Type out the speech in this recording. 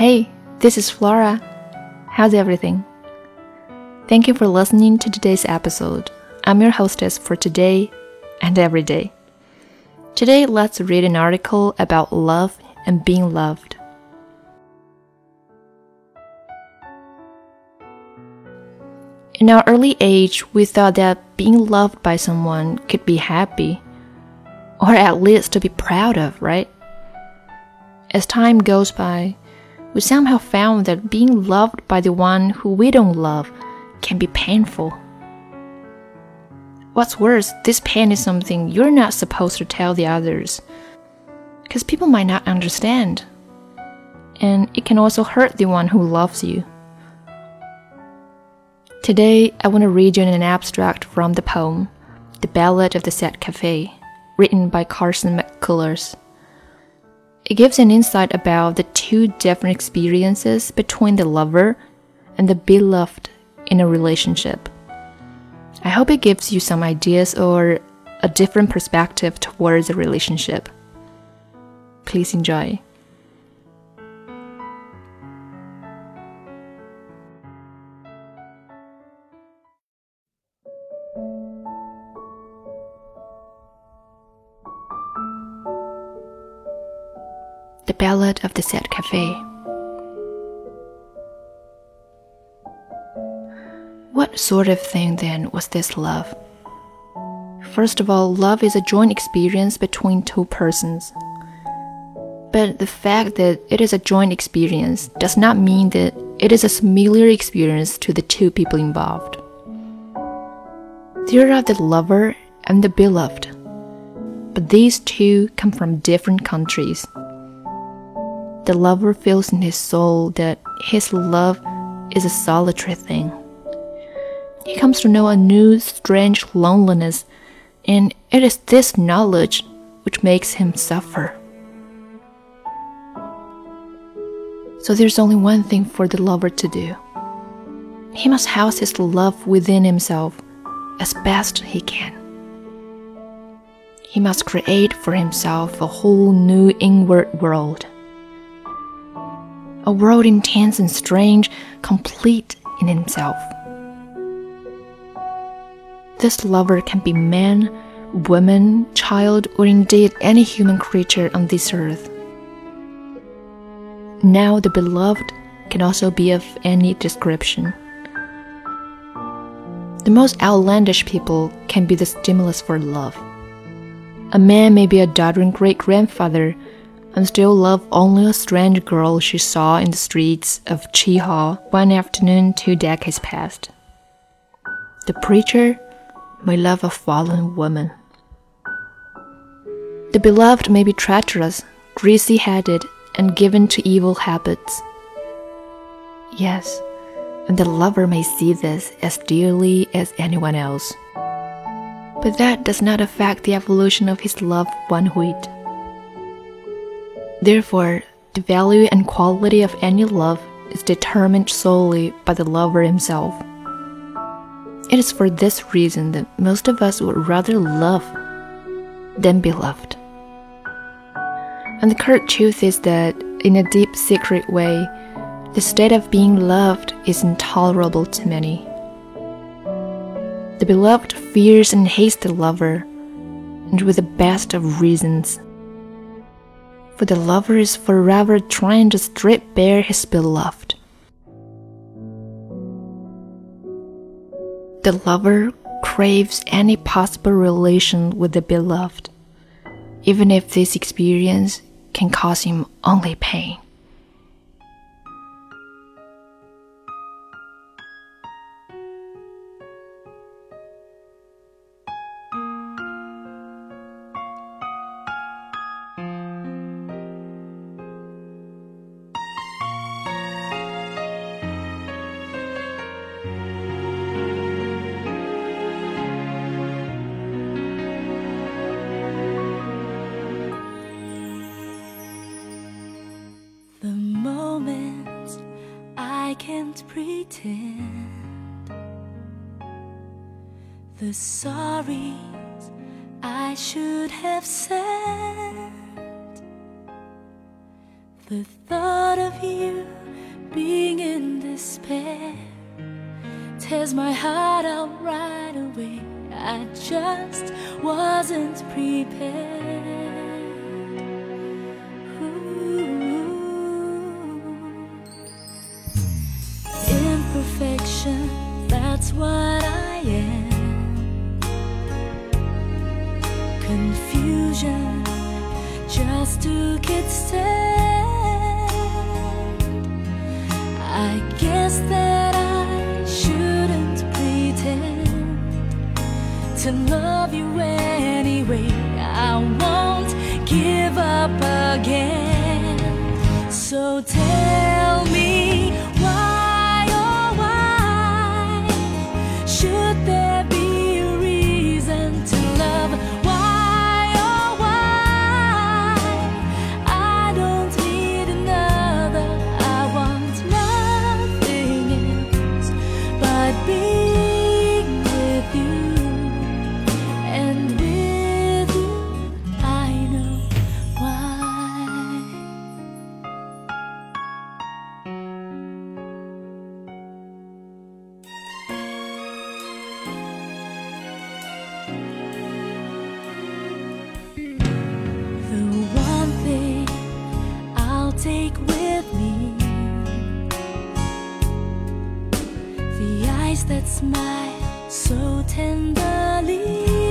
Hey, this is Flora. How's everything? Thank you for listening to today's episode. I'm your hostess for today and every day. Today, let's read an article about love and being loved. In our early age, we thought that being loved by someone could be happy, or at least to be proud of, right? As time goes by, we somehow found that being loved by the one who we don't love can be painful. What's worse, this pain is something you're not supposed to tell the others, because people might not understand, and it can also hurt the one who loves you. Today, I want to read you an abstract from the poem, The Ballad of the Sad Cafe, written by Carson McCullers. It gives an insight about the two different experiences between the lover and the beloved in a relationship. I hope it gives you some ideas or a different perspective towards a relationship. Please enjoy. The Ballad of the Sad Cafe. What sort of thing then was this love? First of all, love is a joint experience between two persons. But the fact that it is a joint experience does not mean that it is a familiar experience to the two people involved. There are the lover and the beloved, but these two come from different countries the lover feels in his soul that his love is a solitary thing. He comes to know a new, strange loneliness, and it is this knowledge which makes him suffer. So there's only one thing for the lover to do. He must house his love within himself as best he can. He must create for himself a whole new inward world a world intense and strange, complete in himself. This lover can be man, woman, child, or indeed any human creature on this earth. Now, the beloved can also be of any description. The most outlandish people can be the stimulus for love. A man may be a doddering great grandfather and still love only a strange girl she saw in the streets of Cheehaw one afternoon two decades past. The preacher may love a fallen woman. The beloved may be treacherous, greasy headed, and given to evil habits. Yes, and the lover may see this as dearly as anyone else. But that does not affect the evolution of his love one whit. Therefore, the value and quality of any love is determined solely by the lover himself. It is for this reason that most of us would rather love than be loved. And the current truth is that, in a deep secret way, the state of being loved is intolerable to many. The beloved fears and hates the lover, and with the best of reasons for the lover is forever trying to strip bare his beloved. The lover craves any possible relation with the beloved, even if this experience can cause him only pain. Pretend the sorries I should have said, The thought of you being in despair tears my heart out right away. I just wasn't prepared. Its. I guess that I shouldn't pretend to love you anyway. I won't give up again. So tell that smile so tenderly.